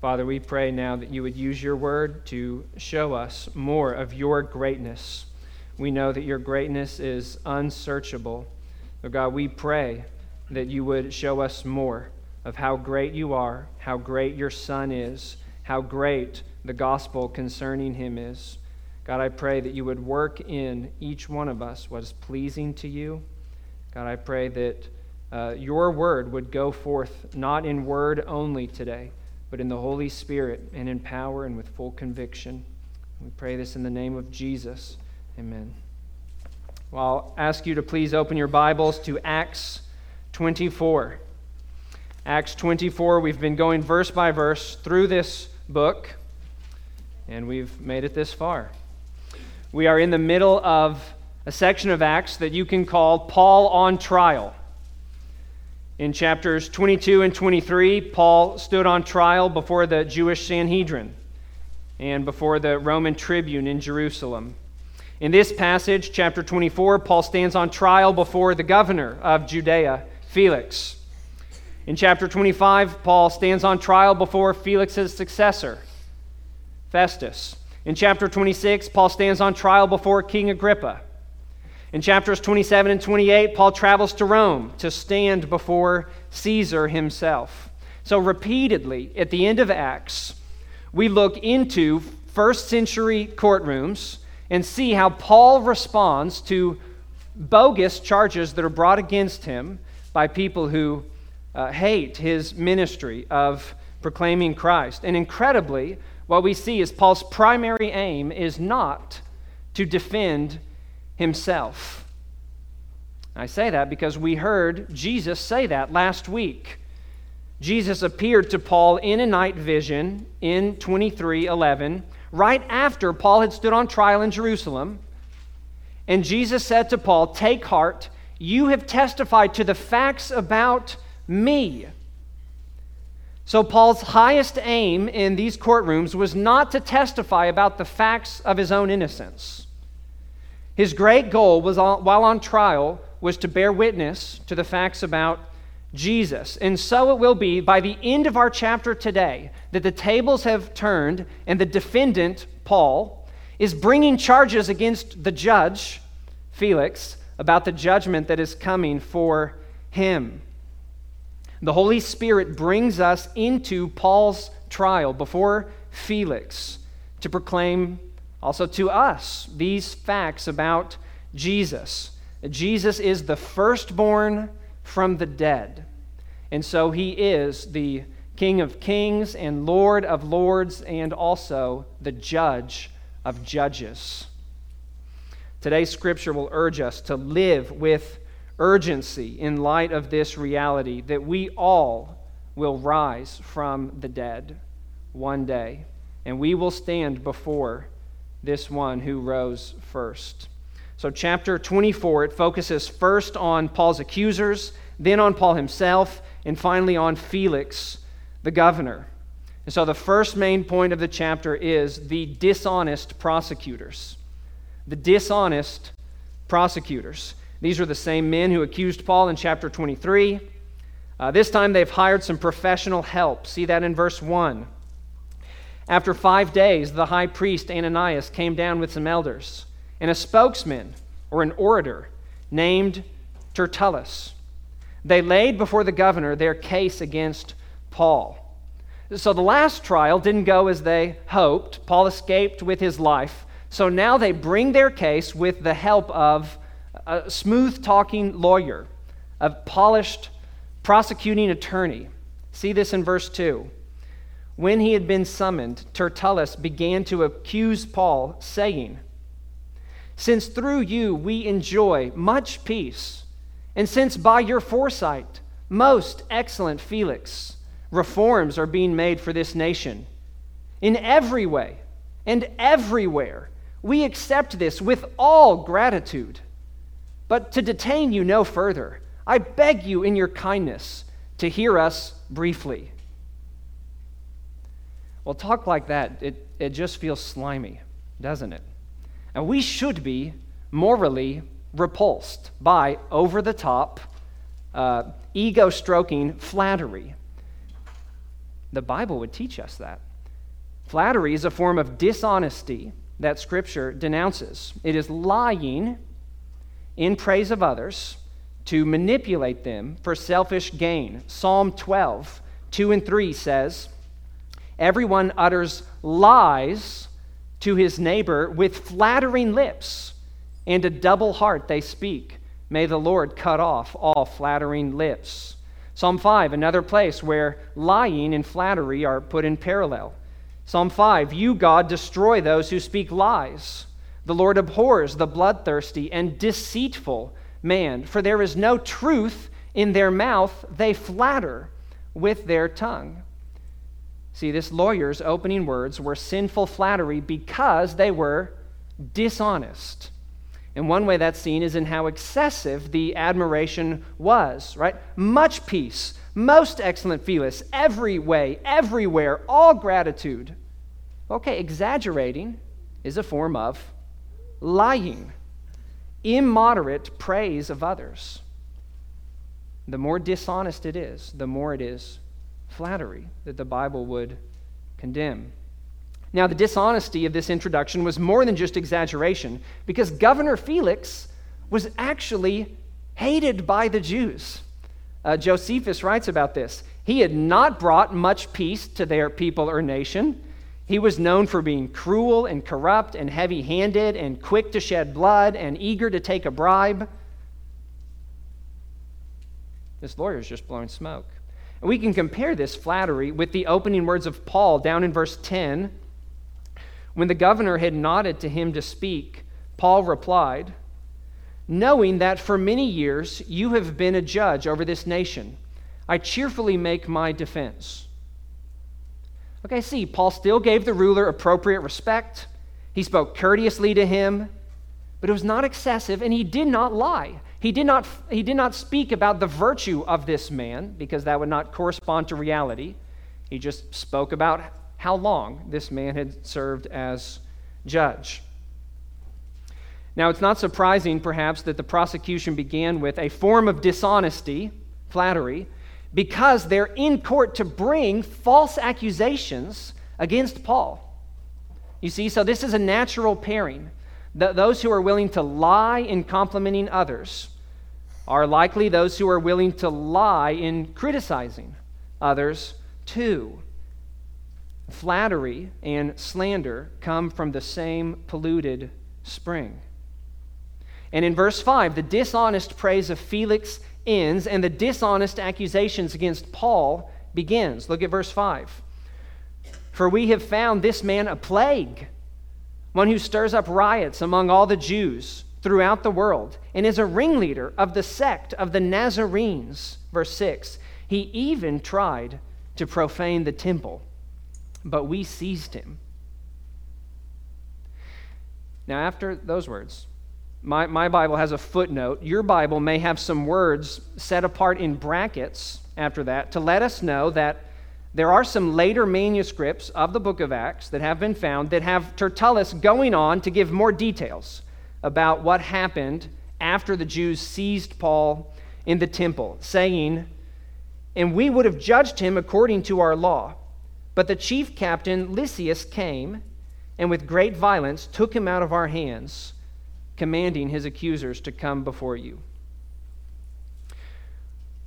Father, we pray now that you would use your word to show us more of your greatness. We know that your greatness is unsearchable. Lord God, we pray that you would show us more of how great you are, how great your Son is, how great the gospel concerning him is. God, I pray that you would work in each one of us what is pleasing to you. God, I pray that uh, your word would go forth not in word only today, but in the Holy Spirit and in power and with full conviction. We pray this in the name of Jesus. Amen. Well, I'll ask you to please open your Bibles to Acts 24. Acts 24, we've been going verse by verse through this book, and we've made it this far. We are in the middle of a section of Acts that you can call Paul on trial. In chapters 22 and 23, Paul stood on trial before the Jewish Sanhedrin and before the Roman tribune in Jerusalem. In this passage, chapter 24, Paul stands on trial before the governor of Judea, Felix. In chapter 25, Paul stands on trial before Felix's successor, Festus. In chapter 26, Paul stands on trial before King Agrippa. In chapters 27 and 28, Paul travels to Rome to stand before Caesar himself. So, repeatedly, at the end of Acts, we look into first century courtrooms and see how Paul responds to bogus charges that are brought against him by people who uh, hate his ministry of proclaiming Christ. And incredibly, what we see is Paul's primary aim is not to defend himself. I say that because we heard Jesus say that last week. Jesus appeared to Paul in a night vision in 23:11, right after Paul had stood on trial in Jerusalem. And Jesus said to Paul, "Take heart, you have testified to the facts about me. So, Paul's highest aim in these courtrooms was not to testify about the facts of his own innocence. His great goal was, while on trial, was to bear witness to the facts about Jesus. And so it will be by the end of our chapter today that the tables have turned and the defendant, Paul, is bringing charges against the judge, Felix, about the judgment that is coming for him. The Holy Spirit brings us into Paul's trial before Felix to proclaim also to us these facts about Jesus. Jesus is the firstborn from the dead. And so he is the King of kings and Lord of lords and also the judge of judges. Today's scripture will urge us to live with urgency in light of this reality that we all will rise from the dead one day, and we will stand before this one who rose first. So, chapter 24, it focuses first on Paul's accusers, then on Paul himself, and finally on Felix, the governor. And so, the first main point of the chapter is the dishonest prosecutors. The dishonest prosecutors. These are the same men who accused Paul in chapter 23. Uh, this time they've hired some professional help. See that in verse 1. After five days, the high priest Ananias came down with some elders and a spokesman or an orator named Tertullus. They laid before the governor their case against Paul. So the last trial didn't go as they hoped. Paul escaped with his life. So now they bring their case with the help of a smooth talking lawyer, a polished prosecuting attorney. See this in verse 2. When he had been summoned, Tertullus began to accuse Paul, saying, Since through you we enjoy much peace, and since by your foresight, most excellent Felix, reforms are being made for this nation, in every way and everywhere, we accept this with all gratitude. But to detain you no further, I beg you in your kindness to hear us briefly. Well, talk like that, it, it just feels slimy, doesn't it? And we should be morally repulsed by over the top, uh, ego stroking flattery. The Bible would teach us that. Flattery is a form of dishonesty that Scripture denounces. It is lying in praise of others to manipulate them for selfish gain. Psalm 12, 2 and 3 says, Everyone utters lies to his neighbor with flattering lips, and a double heart they speak. May the Lord cut off all flattering lips. Psalm 5, another place where lying and flattery are put in parallel. Psalm 5, you, God, destroy those who speak lies. The Lord abhors the bloodthirsty and deceitful man, for there is no truth in their mouth. They flatter with their tongue. See, this lawyer's opening words were sinful flattery because they were dishonest. And one way that's seen is in how excessive the admiration was, right? Much peace, most excellent Felix, every way, everywhere, all gratitude. Okay, exaggerating is a form of lying, immoderate praise of others. The more dishonest it is, the more it is flattery that the Bible would condemn. Now, the dishonesty of this introduction was more than just exaggeration, because Governor Felix was actually hated by the Jews. Uh, Josephus writes about this. He had not brought much peace to their people or nation. He was known for being cruel and corrupt and heavy handed and quick to shed blood and eager to take a bribe. This lawyer is just blowing smoke. And we can compare this flattery with the opening words of Paul down in verse 10 when the governor had nodded to him to speak, Paul replied, Knowing that for many years you have been a judge over this nation, I cheerfully make my defense. Okay, see, Paul still gave the ruler appropriate respect. He spoke courteously to him, but it was not excessive, and he did not lie. He did not, he did not speak about the virtue of this man, because that would not correspond to reality. He just spoke about how long this man had served as judge. Now, it's not surprising, perhaps, that the prosecution began with a form of dishonesty, flattery, because they're in court to bring false accusations against Paul. You see, so this is a natural pairing. Those who are willing to lie in complimenting others are likely those who are willing to lie in criticizing others too. Flattery and slander come from the same polluted spring. And in verse 5, the dishonest praise of Felix ends and the dishonest accusations against Paul begins. Look at verse 5. For we have found this man a plague, one who stirs up riots among all the Jews throughout the world, and is a ringleader of the sect of the Nazarenes. Verse 6. He even tried to profane the temple but we seized him. Now, after those words, my, my Bible has a footnote. Your Bible may have some words set apart in brackets after that to let us know that there are some later manuscripts of the book of Acts that have been found that have Tertullus going on to give more details about what happened after the Jews seized Paul in the temple, saying, And we would have judged him according to our law. But the chief captain Lysias came and with great violence took him out of our hands, commanding his accusers to come before you.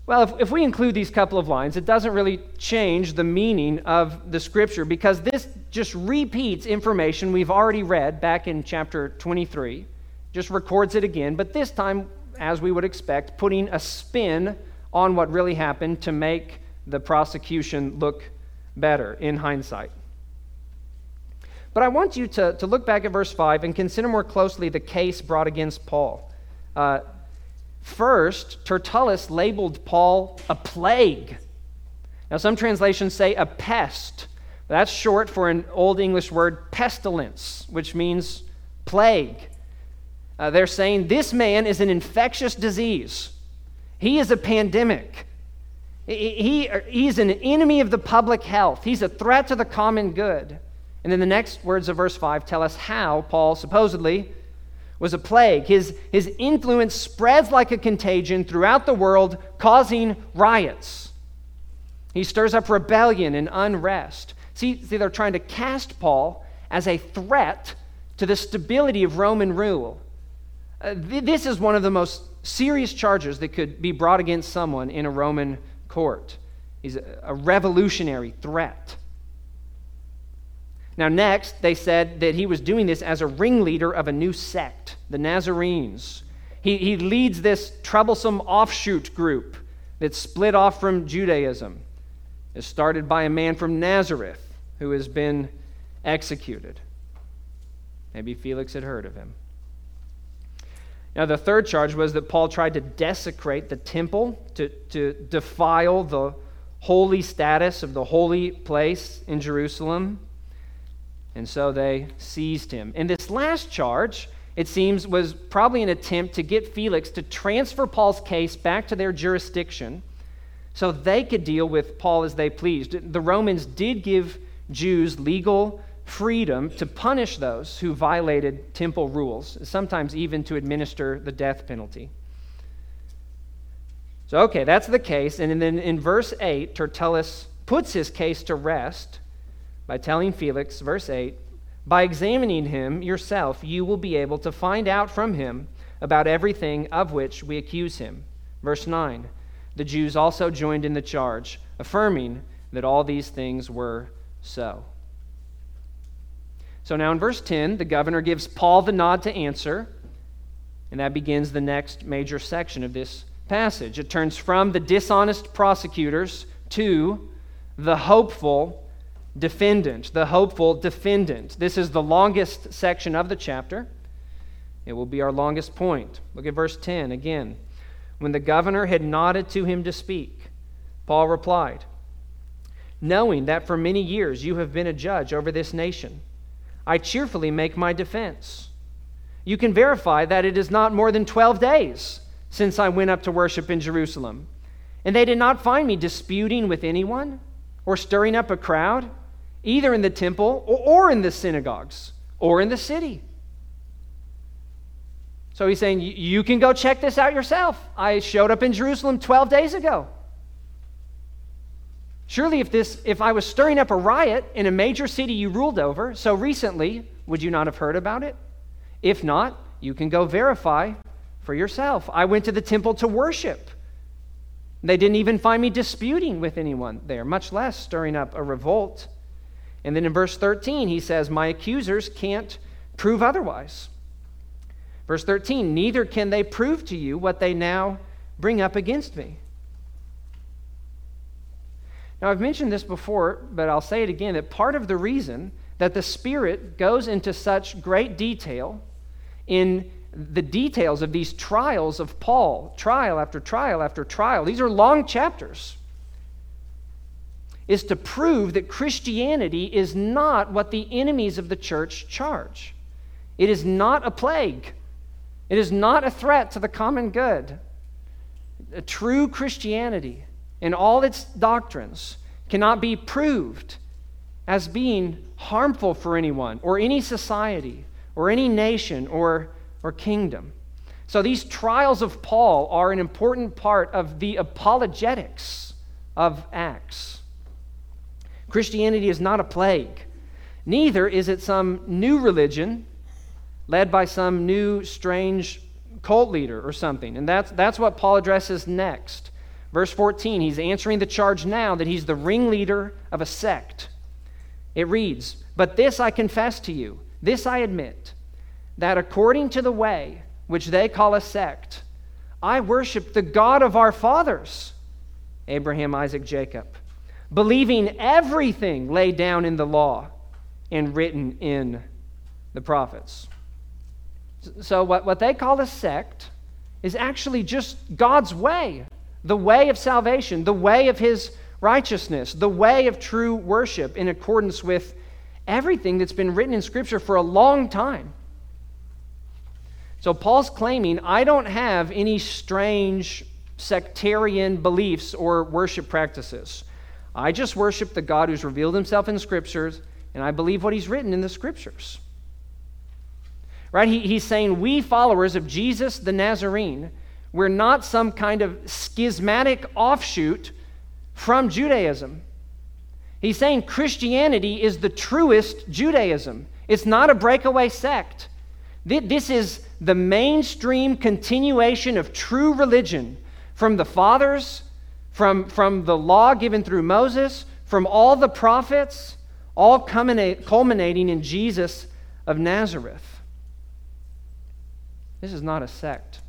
Well, if, if we include these couple of lines, it doesn't really change the meaning of the scripture because this just repeats information we've already read back in chapter 23, just records it again, but this time, as we would expect, putting a spin on what really happened to make the prosecution look better in hindsight. But I want you to, to look back at verse 5 and consider more closely the case brought against Paul. Uh, first, Tertullus labeled Paul a plague. Now, some translations say a pest. That's short for an Old English word pestilence, which means plague. Uh, they're saying this man is an infectious disease, he is a pandemic. He, he's an enemy of the public health. He's a threat to the common good. And then the next words of verse 5 tell us how Paul supposedly was a plague. His, his influence spreads like a contagion throughout the world, causing riots. He stirs up rebellion and unrest. See, see, they're trying to cast Paul as a threat to the stability of Roman rule. Uh, th- this is one of the most serious charges that could be brought against someone in a Roman court. He's a, a revolutionary threat. Now, next, they said that he was doing this as a ringleader of a new sect, the Nazarenes. He, he leads this troublesome offshoot group that split off from Judaism. It's started by a man from Nazareth who has been executed. Maybe Felix had heard of him. Now, the third charge was that Paul tried to desecrate the temple, to, to defile the holy status of the holy place in Jerusalem. And so they seized him. And this last charge, it seems, was probably an attempt to get Felix to transfer Paul's case back to their jurisdiction so they could deal with Paul as they pleased. The Romans did give Jews legal freedom to punish those who violated temple rules, sometimes even to administer the death penalty. So, okay, that's the case. And then in verse 8, Tertullus puts his case to rest by telling Felix, verse 8, by examining him yourself, you will be able to find out from him about everything of which we accuse him. Verse 9, the Jews also joined in the charge, affirming that all these things were so. So now in verse 10, the governor gives Paul the nod to answer, and that begins the next major section of this passage. It turns from the dishonest prosecutors to the hopeful defendant, the hopeful defendant. This is the longest section of the chapter. It will be our longest point. Look at verse 10 again. When the governor had nodded to him to speak, Paul replied, Knowing that for many years you have been a judge over this nation, I cheerfully make my defense. You can verify that it is not more than 12 days since I went up to worship in Jerusalem, and they did not find me disputing with anyone or stirring up a crowd either in the temple or in the synagogues or in the city. So he's saying, You can go check this out yourself. I showed up in Jerusalem 12 days ago. Surely, if, this, if I was stirring up a riot in a major city you ruled over so recently, would you not have heard about it? If not, you can go verify for yourself. I went to the temple to worship. They didn't even find me disputing with anyone there, much less stirring up a revolt. And then in verse 13, he says, My accusers can't prove otherwise. Verse 13, neither can they prove to you what they now bring up against me. Now, I've mentioned this before, but I'll say it again that part of the reason that the Spirit goes into such great detail in the details of these trials of Paul, trial after trial after trial, these are long chapters is to prove that Christianity is not what the enemies of the church charge. It is not a plague, it is not a threat to the common good. A true Christianity in all its doctrines cannot be proved as being harmful for anyone or any society or any nation or, or kingdom. So these trials of Paul are an important part of the apologetics of Acts. Christianity is not a plague. Neither is it some new religion led by some new strange cult leader or something. And that's, that's what Paul addresses next. Verse 14, he's answering the charge now that he's the ringleader of a sect. It reads, But this I confess to you, this I admit, that according to the way which they call a sect, I worship the God of our fathers, Abraham, Isaac, Jacob believing everything laid down in the law and written in the prophets. So, what, what they call a sect is actually just God's way, the way of salvation, the way of His righteousness, the way of true worship in accordance with everything that's been written in Scripture for a long time. So, Paul's claiming, I don't have any strange sectarian beliefs or worship practices. I just worship the God who's revealed himself in scriptures, and I believe what he's written in the scriptures. Right? He, he's saying, we followers of Jesus the Nazarene, we're not some kind of schismatic offshoot from Judaism. He's saying Christianity is the truest Judaism. It's not a breakaway sect. This is the mainstream continuation of true religion from the fathers, from, from the law given through Moses, from all the prophets, all culminating in Jesus of Nazareth. This is not a sect.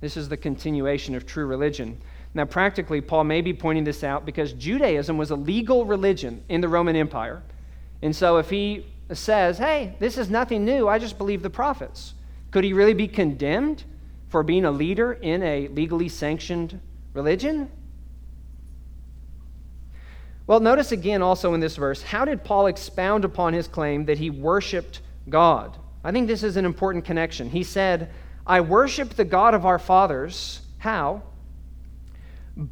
This is the continuation of true religion. Now, practically, Paul may be pointing this out because Judaism was a legal religion in the Roman Empire. And so, if he says, hey, this is nothing new, I just believe the prophets, could he really be condemned for being a leader in a legally sanctioned religion? Well, notice again also in this verse, how did Paul expound upon his claim that he worshiped God? I think this is an important connection. He said, I worship the God of our fathers. How?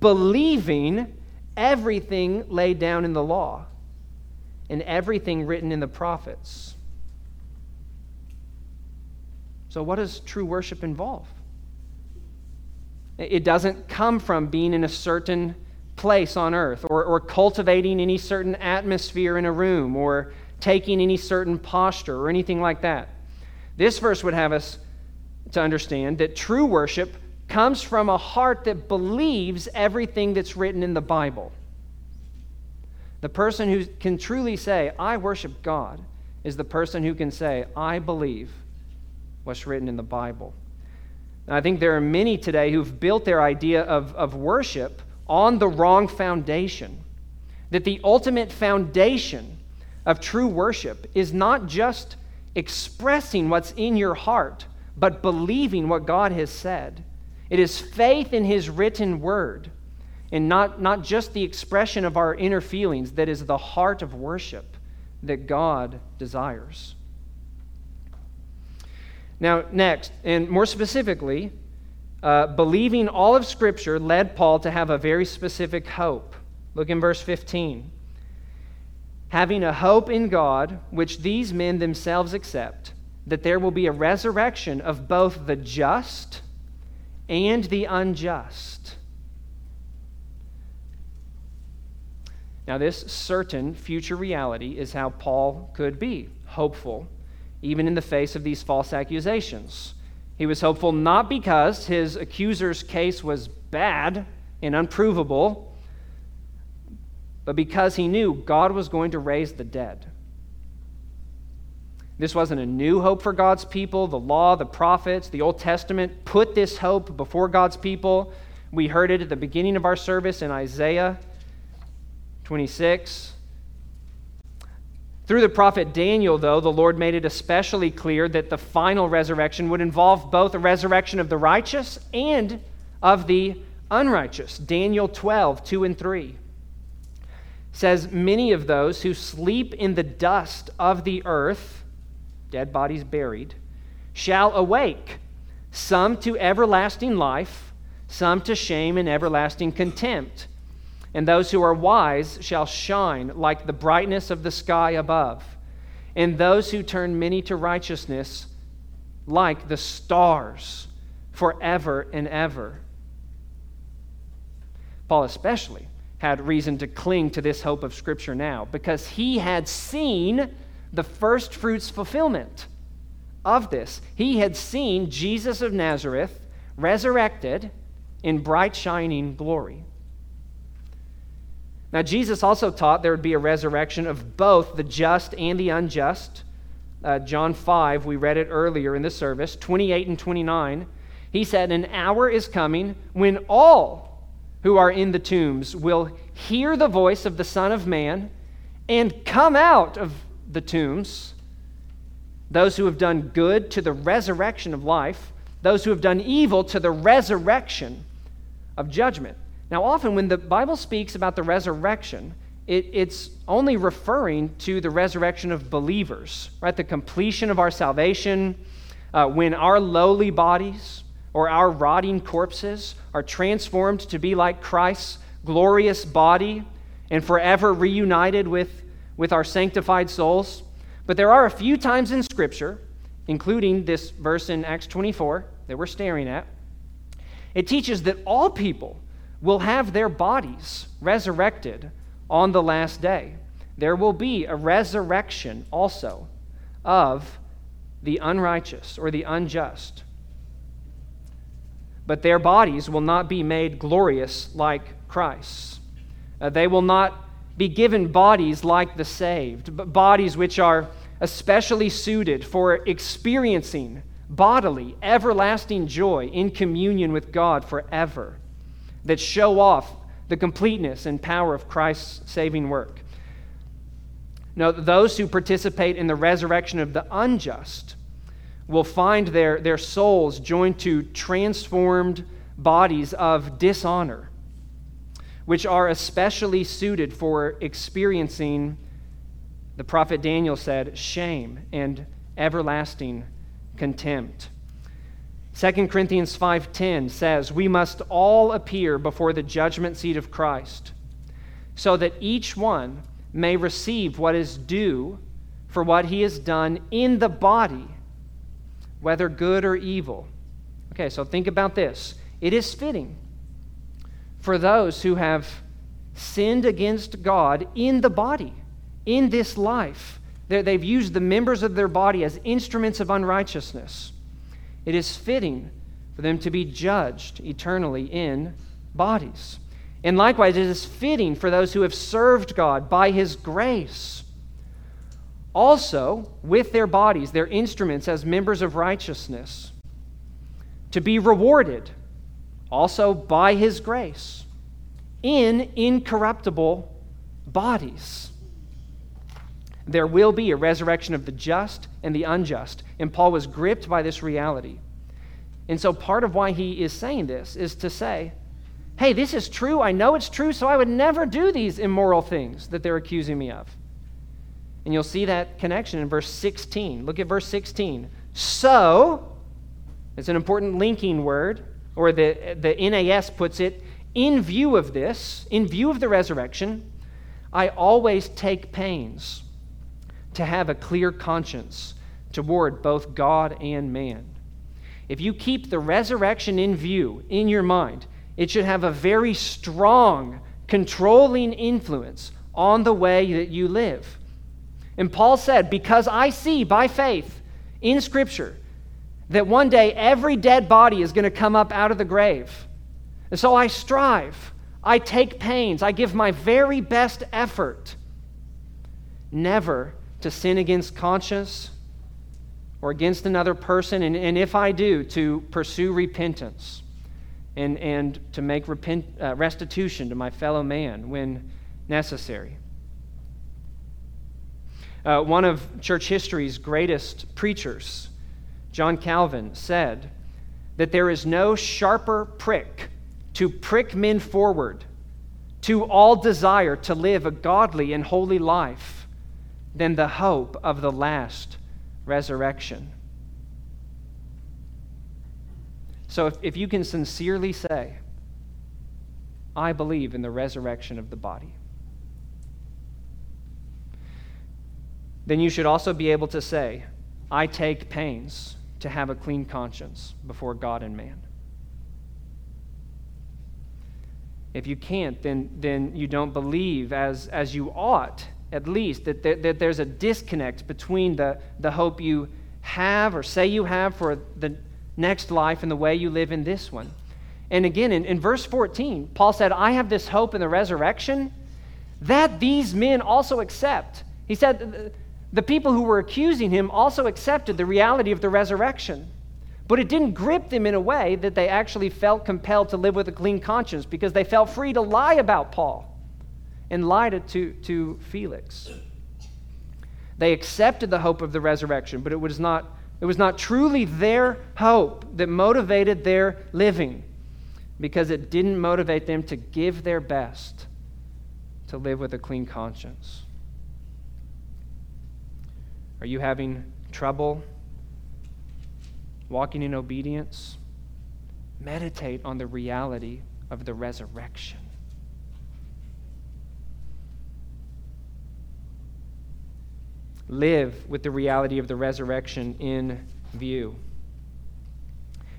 Believing everything laid down in the law and everything written in the prophets. So, what does true worship involve? It doesn't come from being in a certain place on earth or, or cultivating any certain atmosphere in a room or taking any certain posture or anything like that. This verse would have us to understand that true worship comes from a heart that believes everything that's written in the Bible. The person who can truly say, I worship God, is the person who can say, I believe what's written in the Bible. I think there are many today who've built their idea of, of worship on the wrong foundation. That the ultimate foundation of true worship is not just expressing what's in your heart, but believing what God has said. It is faith in His written word and not, not just the expression of our inner feelings that is the heart of worship that God desires. Now, next, and more specifically, uh, believing all of Scripture led Paul to have a very specific hope. Look in verse 15. Having a hope in God, which these men themselves accept, that there will be a resurrection of both the just and the unjust. Now, this certain future reality is how Paul could be hopeful, even in the face of these false accusations. He was hopeful not because his accuser's case was bad and unprovable, but because he knew God was going to raise the dead. This wasn't a new hope for God's people. The law, the prophets, the Old Testament put this hope before God's people. We heard it at the beginning of our service in Isaiah 26. Through the prophet Daniel, though, the Lord made it especially clear that the final resurrection would involve both a resurrection of the righteous and of the unrighteous. Daniel 12, 2 and 3 says, Many of those who sleep in the dust of the earth, dead bodies buried, shall awake, some to everlasting life, some to shame and everlasting contempt and those who are wise shall shine like the brightness of the sky above, and those who turn many to righteousness like the stars forever and ever. Paul, especially, had reason to cling to this hope of Scripture now because he had seen the first fruits fulfillment of this. He had seen Jesus of Nazareth resurrected in bright, shining glory. Now, Jesus also taught there would be a resurrection of both the just and the unjust. Uh, John 5, we read it earlier in the service, 28 and 29. He said, An hour is coming when all who are in the tombs will hear the voice of the Son of Man and come out of the tombs. Those who have done good to the resurrection of life, those who have done evil to the resurrection of judgment. Now, often when the Bible speaks about the resurrection, it, it's only referring to the resurrection of believers, right? The completion of our salvation, uh, when our lowly bodies or our rotting corpses are transformed to be like Christ's glorious body and forever reunited with, with our sanctified souls. But there are a few times in Scripture, including this verse in Acts 24 that we're staring at, it teaches that all people will have their bodies resurrected on the last day. There will be a resurrection also of the unrighteous or the unjust. But their bodies will not be made glorious like Christ's. Uh, they will not be given bodies like the saved, but bodies which are especially suited for experiencing bodily, everlasting joy in communion with God forever, that show off the completeness and power of Christ's saving work. Now, those who participate in the resurrection of the unjust will find their, their souls joined to transformed bodies of dishonor, which are especially suited for experiencing, the prophet Daniel said, shame and everlasting contempt. 2 Corinthians 5:10 says, "We must all appear before the judgment seat of Christ, so that each one may receive what is due for what he has done in the body, whether good or evil." Okay, so think about this. It is fitting for those who have sinned against God in the body, in this life, They've used the members of their body as instruments of unrighteousness. It is fitting for them to be judged eternally in bodies. And likewise, it is fitting for those who have served God by His grace, also with their bodies, their instruments as members of righteousness, to be rewarded also by His grace in incorruptible bodies there will be a resurrection of the just and the unjust. And Paul was gripped by this reality. And so part of why he is saying this is to say, hey, this is true. I know it's true, so I would never do these immoral things that they're accusing me of. And you'll see that connection in verse 16. Look at verse 16. So, it's an important linking word, or the, the NAS puts it, in view of this, in view of the resurrection, I always take pains to have a clear conscience toward both God and man. If you keep the resurrection in view in your mind, it should have a very strong, controlling influence on the way that you live. And Paul said, Because I see by faith in Scripture that one day every dead body is going to come up out of the grave. And so I strive, I take pains, I give my very best effort never to sin against conscience or against another person, and, and if I do, to pursue repentance and, and to make repent, uh, restitution to my fellow man when necessary. Uh, one of church history's greatest preachers, John Calvin, said that there is no sharper prick to prick men forward to all desire to live a godly and holy life than the hope of the last resurrection. So, if, if you can sincerely say, I believe in the resurrection of the body, then you should also be able to say, I take pains to have a clean conscience before God and man. If you can't, then, then you don't believe as, as you ought at least, that, there, that there's a disconnect between the, the hope you have or say you have for the next life and the way you live in this one. And again, in, in verse 14, Paul said, I have this hope in the resurrection that these men also accept. He said, the people who were accusing him also accepted the reality of the resurrection. But it didn't grip them in a way that they actually felt compelled to live with a clean conscience because they felt free to lie about Paul and lied to, to Felix. They accepted the hope of the resurrection, but it was, not, it was not truly their hope that motivated their living because it didn't motivate them to give their best to live with a clean conscience. Are you having trouble walking in obedience? Meditate on the reality of the resurrection. Live with the reality of the resurrection in view.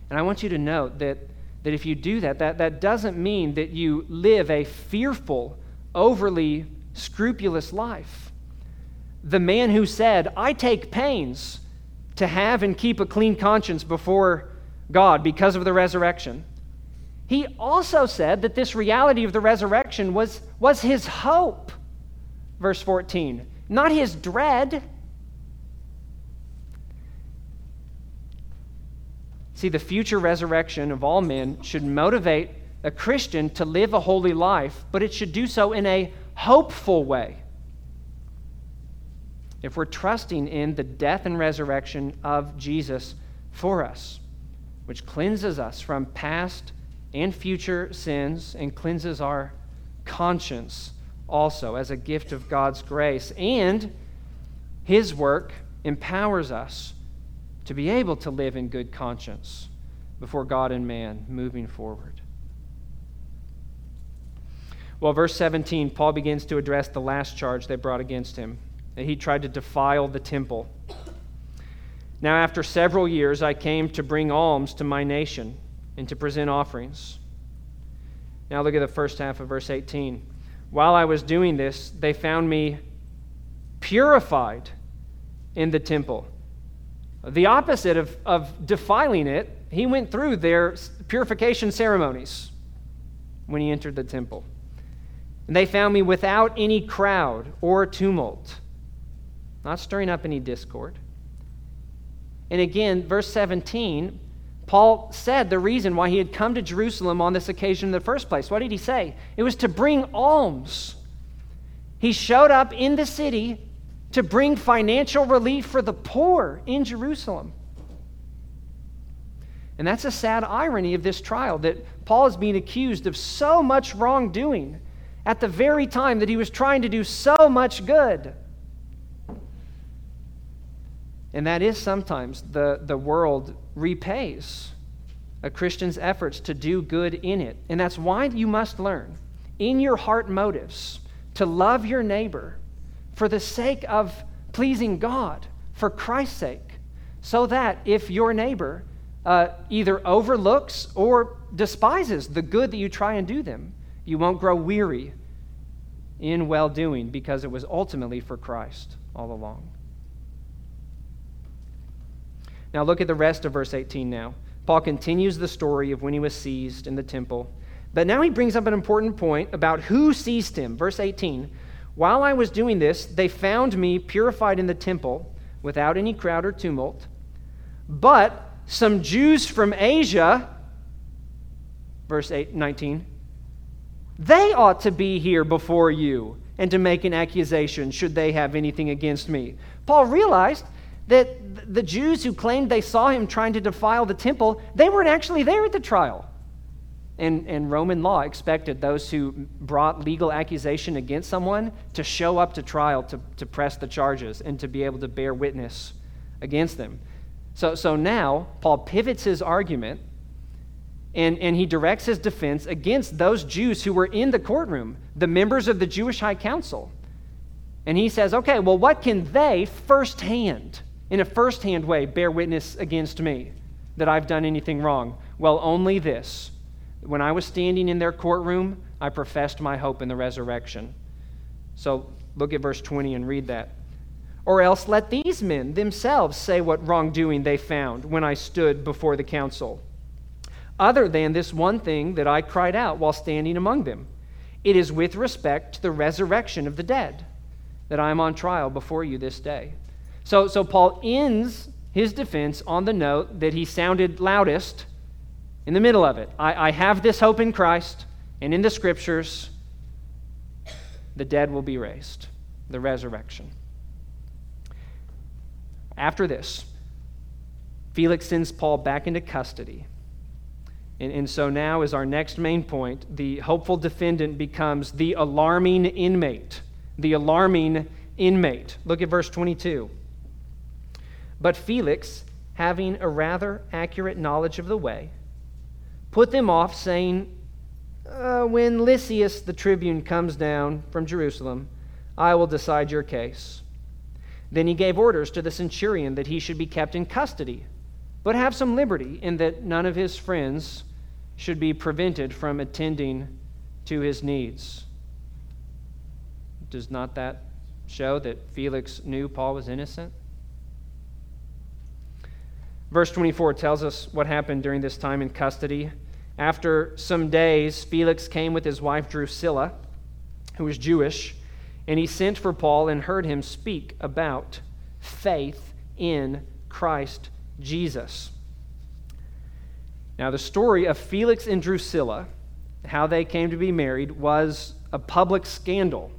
And I want you to note that that if you do that, that, that doesn't mean that you live a fearful, overly scrupulous life. The man who said, I take pains to have and keep a clean conscience before God because of the resurrection. He also said that this reality of the resurrection was, was his hope, verse 14, not his dread. See, the future resurrection of all men should motivate a Christian to live a holy life, but it should do so in a hopeful way. If we're trusting in the death and resurrection of Jesus for us, which cleanses us from past and future sins and cleanses our conscience also as a gift of God's grace. And His work empowers us to be able to live in good conscience before God and man moving forward. Well, verse 17, Paul begins to address the last charge they brought against him that he tried to defile the temple. Now, after several years, I came to bring alms to my nation and to present offerings. Now, look at the first half of verse 18. While I was doing this, they found me purified in the temple. The opposite of, of defiling it, he went through their purification ceremonies when he entered the temple. And they found me without any crowd or tumult, not stirring up any discord. And again, verse 17, Paul said the reason why he had come to Jerusalem on this occasion in the first place. What did he say? It was to bring alms. He showed up in the city to bring financial relief for the poor in Jerusalem. And that's a sad irony of this trial that Paul is being accused of so much wrongdoing at the very time that he was trying to do so much good. And that is sometimes the, the world repays a Christian's efforts to do good in it. And that's why you must learn in your heart motives to love your neighbor for the sake of pleasing God, for Christ's sake, so that if your neighbor uh, either overlooks or despises the good that you try and do them, you won't grow weary in well doing because it was ultimately for Christ all along. Now, look at the rest of verse 18 now. Paul continues the story of when he was seized in the temple. But now he brings up an important point about who seized him. Verse 18 While I was doing this, they found me purified in the temple without any crowd or tumult. But some Jews from Asia, verse 8, 19, they ought to be here before you and to make an accusation should they have anything against me. Paul realized that the Jews who claimed they saw him trying to defile the temple, they weren't actually there at the trial. And, and Roman law expected those who brought legal accusation against someone to show up to trial to, to press the charges and to be able to bear witness against them. So, so now, Paul pivots his argument and, and he directs his defense against those Jews who were in the courtroom, the members of the Jewish High Council. And he says, okay, well, what can they firsthand in a firsthand way bear witness against me that I've done anything wrong? Well, only this. When I was standing in their courtroom, I professed my hope in the resurrection. So look at verse 20 and read that. Or else let these men themselves say what wrongdoing they found when I stood before the council, other than this one thing that I cried out while standing among them. It is with respect to the resurrection of the dead that I am on trial before you this day. So, so Paul ends his defense on the note that he sounded loudest in the middle of it. I, I have this hope in Christ, and in the scriptures, the dead will be raised, the resurrection. After this, Felix sends Paul back into custody. And, and so now, is our next main point, the hopeful defendant becomes the alarming inmate. The alarming inmate. Look at verse 22. But Felix, having a rather accurate knowledge of the way, put them off, saying, uh, When Lysias the tribune comes down from Jerusalem, I will decide your case. Then he gave orders to the centurion that he should be kept in custody, but have some liberty, in that none of his friends should be prevented from attending to his needs. Does not that show that Felix knew Paul was innocent? Verse 24 tells us what happened during this time in custody. After some days, Felix came with his wife Drusilla, who was Jewish, and he sent for Paul and heard him speak about faith in Christ Jesus. Now, the story of Felix and Drusilla, how they came to be married, was a public scandal.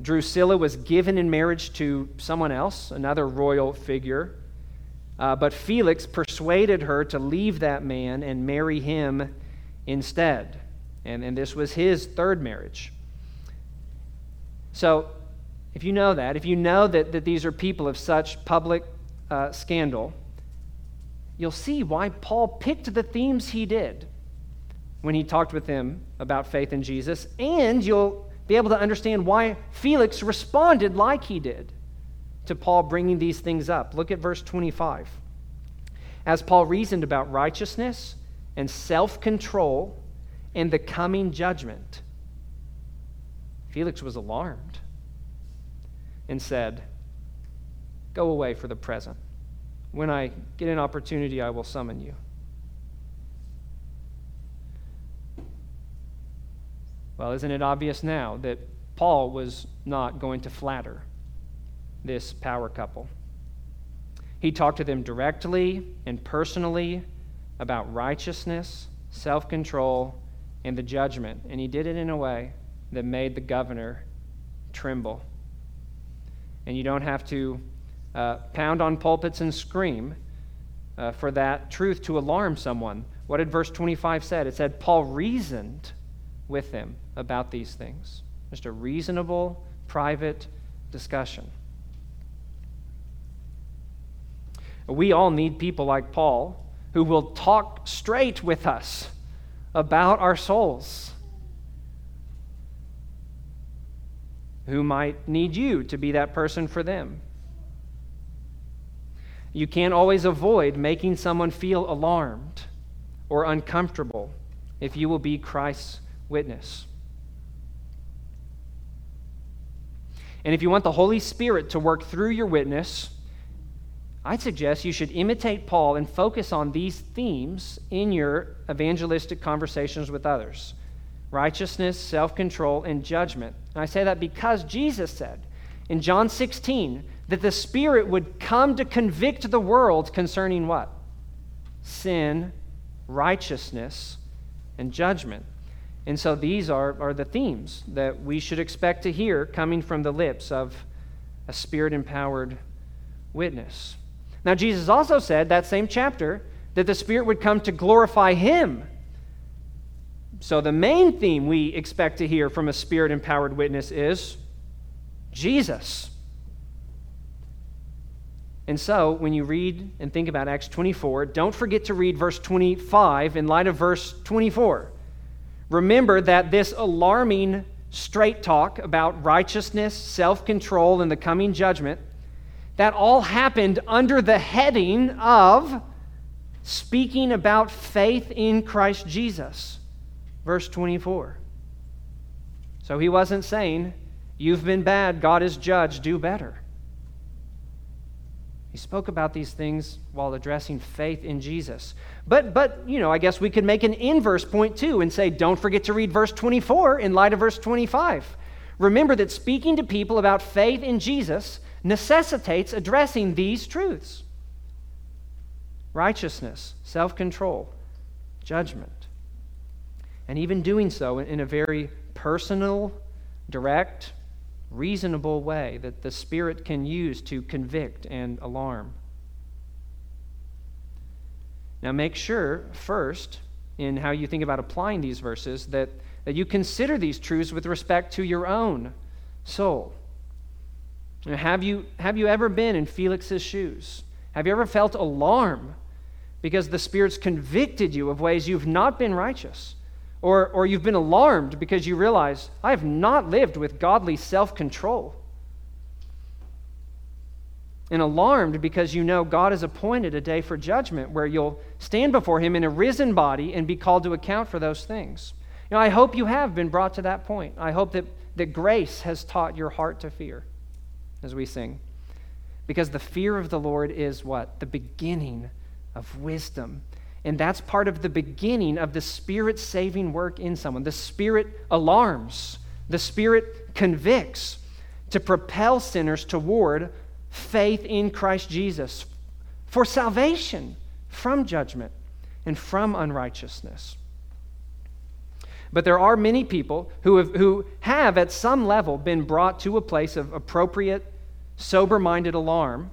Drusilla was given in marriage to someone else, another royal figure. Uh, but Felix persuaded her to leave that man and marry him instead. And, and this was his third marriage. So, if you know that, if you know that, that these are people of such public uh, scandal, you'll see why Paul picked the themes he did when he talked with them about faith in Jesus, and you'll be able to understand why Felix responded like he did to Paul bringing these things up. Look at verse 25. As Paul reasoned about righteousness and self control and the coming judgment, Felix was alarmed and said, Go away for the present. When I get an opportunity, I will summon you. Well, isn't it obvious now that Paul was not going to flatter this power couple? He talked to them directly and personally about righteousness, self control, and the judgment, and he did it in a way that made the governor tremble. And you don't have to uh, pound on pulpits and scream uh, for that truth to alarm someone. What did verse 25 said? It said Paul reasoned with them about these things. Just a reasonable, private discussion. We all need people like Paul who will talk straight with us about our souls, who might need you to be that person for them. You can't always avoid making someone feel alarmed or uncomfortable if you will be Christ's witness. And if you want the Holy Spirit to work through your witness, I'd suggest you should imitate Paul and focus on these themes in your evangelistic conversations with others righteousness, self control, and judgment. And I say that because Jesus said in John 16 that the Spirit would come to convict the world concerning what? Sin, righteousness, and judgment. And so these are, are the themes that we should expect to hear coming from the lips of a spirit empowered witness. Now, Jesus also said, that same chapter, that the Spirit would come to glorify Him. So, the main theme we expect to hear from a Spirit empowered witness is Jesus. And so, when you read and think about Acts 24, don't forget to read verse 25 in light of verse 24. Remember that this alarming straight talk about righteousness, self control, and the coming judgment that all happened under the heading of speaking about faith in Christ Jesus. Verse 24. So he wasn't saying, You've been bad, God is judge, do better. He spoke about these things while addressing faith in Jesus. But, but, you know, I guess we could make an inverse point too and say, don't forget to read verse 24 in light of verse 25. Remember that speaking to people about faith in Jesus necessitates addressing these truths righteousness, self control, judgment. And even doing so in a very personal, direct, reasonable way that the Spirit can use to convict and alarm. Now, make sure first in how you think about applying these verses that, that you consider these truths with respect to your own soul. Have you, have you ever been in Felix's shoes? Have you ever felt alarm because the Spirit's convicted you of ways you've not been righteous? Or, or you've been alarmed because you realize, I have not lived with godly self control. and alarmed because you know God has appointed a day for judgment where you'll stand before Him in a risen body and be called to account for those things. You know, I hope you have been brought to that point. I hope that, that grace has taught your heart to fear as we sing. Because the fear of the Lord is what? The beginning of wisdom. And that's part of the beginning of the Spirit saving work in someone. The Spirit alarms, the Spirit convicts to propel sinners toward faith in Christ Jesus for salvation from judgment and from unrighteousness. But there are many people who have, who have, at some level, been brought to a place of appropriate, sober minded alarm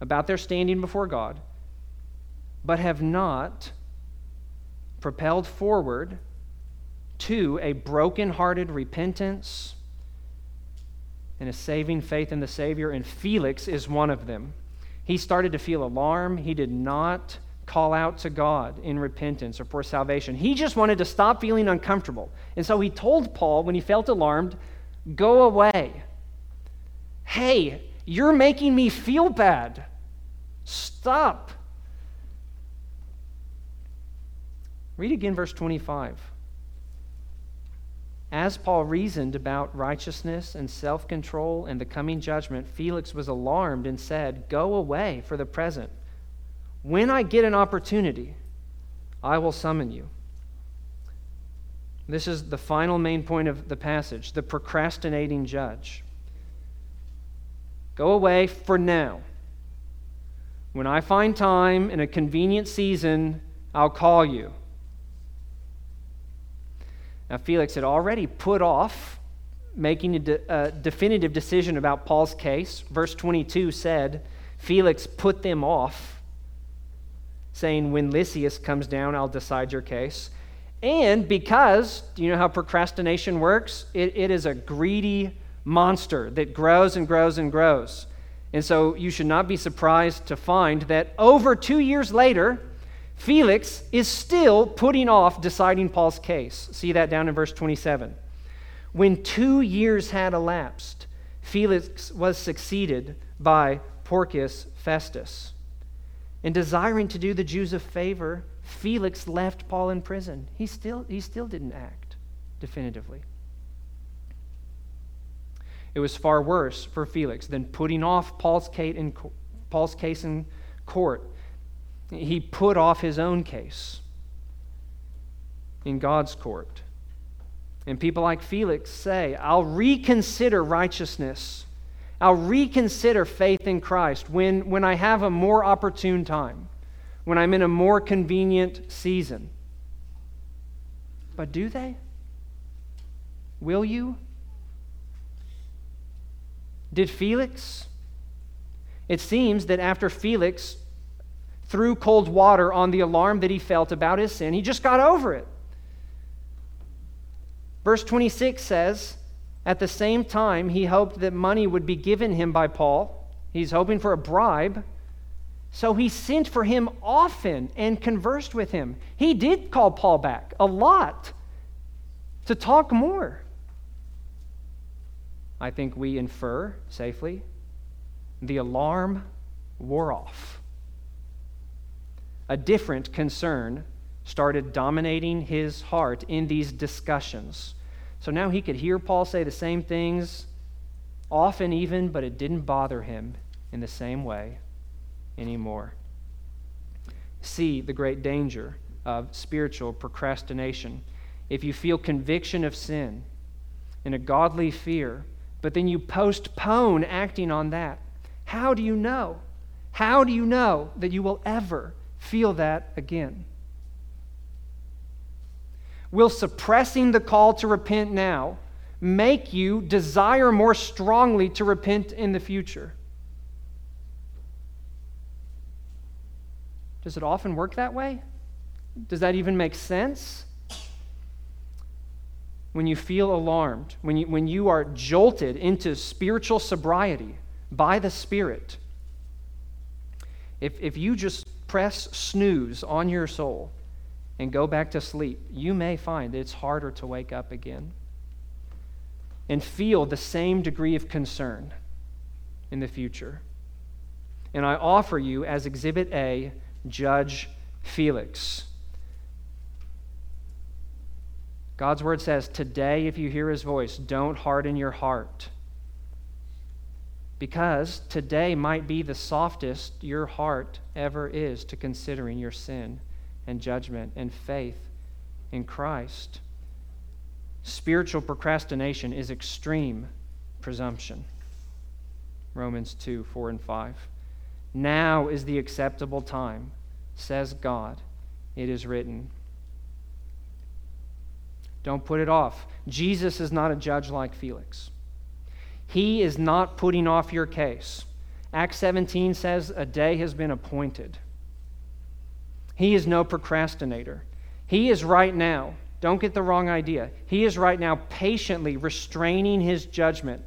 about their standing before God, but have not propelled forward to a broken-hearted repentance and a saving faith in the Savior, and Felix is one of them. He started to feel alarm. He did not call out to God in repentance or for salvation. He just wanted to stop feeling uncomfortable. And so he told Paul when he felt alarmed, Go away. Hey, you're making me feel bad. Stop. Read again verse 25. As Paul reasoned about righteousness and self control and the coming judgment, Felix was alarmed and said, Go away for the present. When I get an opportunity, I will summon you. This is the final main point of the passage the procrastinating judge. Go away for now. When I find time in a convenient season, I'll call you. Now, Felix had already put off making a, de- a, definitive decision about Paul's case. Verse 22 said, Felix put them off, saying, When Lysias comes down, I'll decide your case. And because, do you know how procrastination works? It, it is a greedy monster that grows and grows and grows. And so you should not be surprised to find that over two years later, Felix is still putting off deciding Paul's case. See that down in verse 27. When two years had elapsed, Felix was succeeded by Porcius Festus. In desiring to do the Jews a favor, Felix left Paul in prison. He still, he still didn't act definitively. It was far worse for Felix than putting off Paul's case in, court he put off his own case in God's court. And people like Felix say, I'll reconsider righteousness. I'll reconsider faith in Christ when, when I have a more opportune time, when I'm in a more convenient season. But do they? Will you? Did Felix? It seems that after Felix threw cold water on the alarm that he felt about his sin. He just got over it. Verse 26 says, At the same time, he hoped that money would be given him by Paul. He's hoping for a bribe. So he sent for him often and conversed with him. He did call Paul back a lot to talk more. I think we infer safely the alarm wore off a different concern started dominating his heart in these discussions. So now he could hear Paul say the same things, often even, but it didn't bother him in the same way anymore. See the great danger of spiritual procrastination. If you feel conviction of sin and a godly fear, but then you postpone acting on that, how do you know? How do you know that you will ever feel that again? Will suppressing the call to repent now make you desire more strongly to repent in the future? Does it often work that way? Does that even make sense? When you feel alarmed, when you, when you are jolted into spiritual sobriety by the Spirit, if, if you just press snooze on your soul and go back to sleep, you may find it's harder to wake up again and feel the same degree of concern in the future. and I offer you as Exhibit A, Judge Felix. God's word says, Today, if you hear his voice, don't harden your heart. Because today might be the softest your heart ever is to considering your sin and judgment and faith in Christ. Spiritual procrastination is extreme presumption. Romans 2 4 and 5. Now is the acceptable time, says God. It is written. Don't put it off. Jesus is not a judge like Felix. He is not putting off your case. Acts 17 says a day has been appointed. He is no procrastinator. He is right now, don't get the wrong idea, he is right now patiently restraining his judgment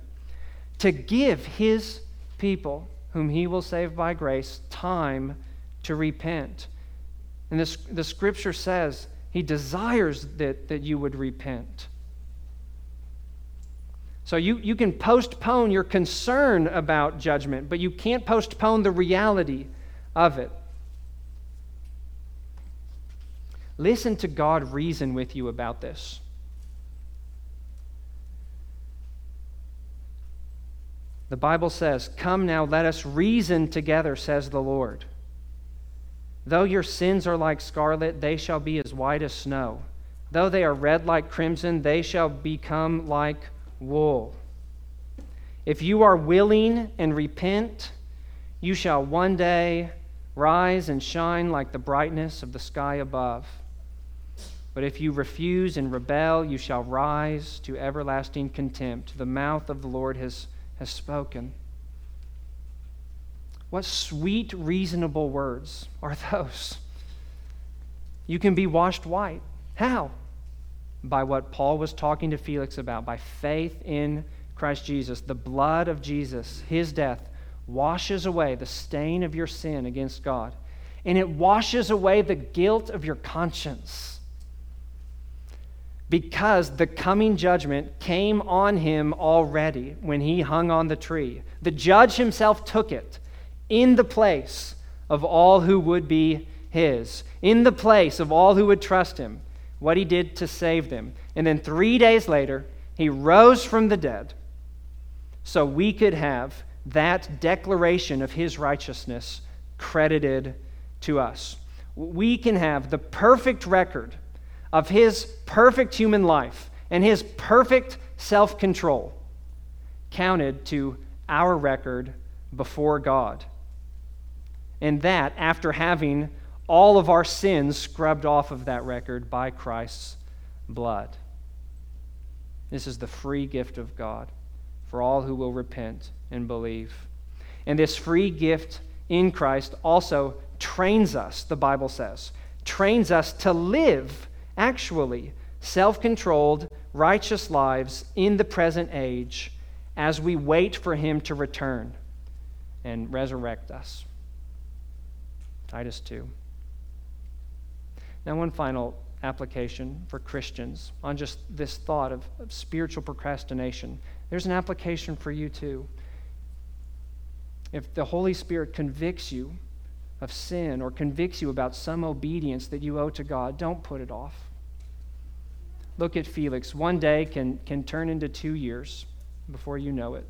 to give his people, whom he will save by grace, time to repent. And this, the scripture says he desires that, that you would repent. So you, you can postpone your concern about judgment, but you can't postpone the reality of it. Listen to God reason with you about this. The Bible says, Come now, let us reason together, says the Lord. Though your sins are like scarlet, they shall be as white as snow. Though they are red like crimson, they shall become like wool. If you are willing and repent, you shall one day rise and shine like the brightness of the sky above. But if you refuse and rebel, you shall rise to everlasting contempt. The mouth of the Lord has, has spoken. What sweet, reasonable words are those? You can be washed white. How? By what Paul was talking to Felix about, by faith in Christ Jesus. The blood of Jesus, his death, washes away the stain of your sin against God, and it washes away the guilt of your conscience because the coming judgment came on him already when he hung on the tree. The judge himself took it in the place of all who would be his, in the place of all who would trust him, what he did to save them. And then three days later, he rose from the dead so we could have that declaration of his righteousness credited to us. We can have the perfect record of his perfect human life and his perfect self control counted to our record before God. And that after having all of our sins scrubbed off of that record by Christ's blood. This is the free gift of God for all who will repent and believe. And this free gift in Christ also trains us, the Bible says, trains us to live actually self controlled, righteous lives in the present age as we wait for Him to return and resurrect us. Titus 2. Now, one final application for Christians on just this thought of, of spiritual procrastination. There's an application for you too. If the Holy Spirit convicts you of sin or convicts you about some obedience that you owe to God, don't put it off. Look at Felix. One day can, can turn into two years before you know it.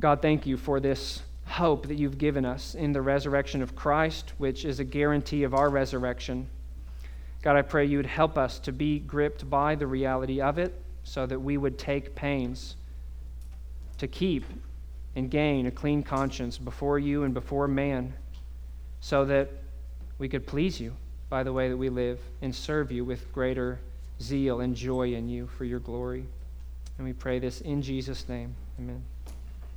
God, thank you for this hope that you've given us in the resurrection of Christ, which is a guarantee of our resurrection. God, I pray you would help us to be gripped by the reality of it so that we would take pains to keep and gain a clean conscience before you and before man so that we could please you by the way that we live and serve you with greater zeal and joy in you for your glory. And we pray this in Jesus' name. Amen.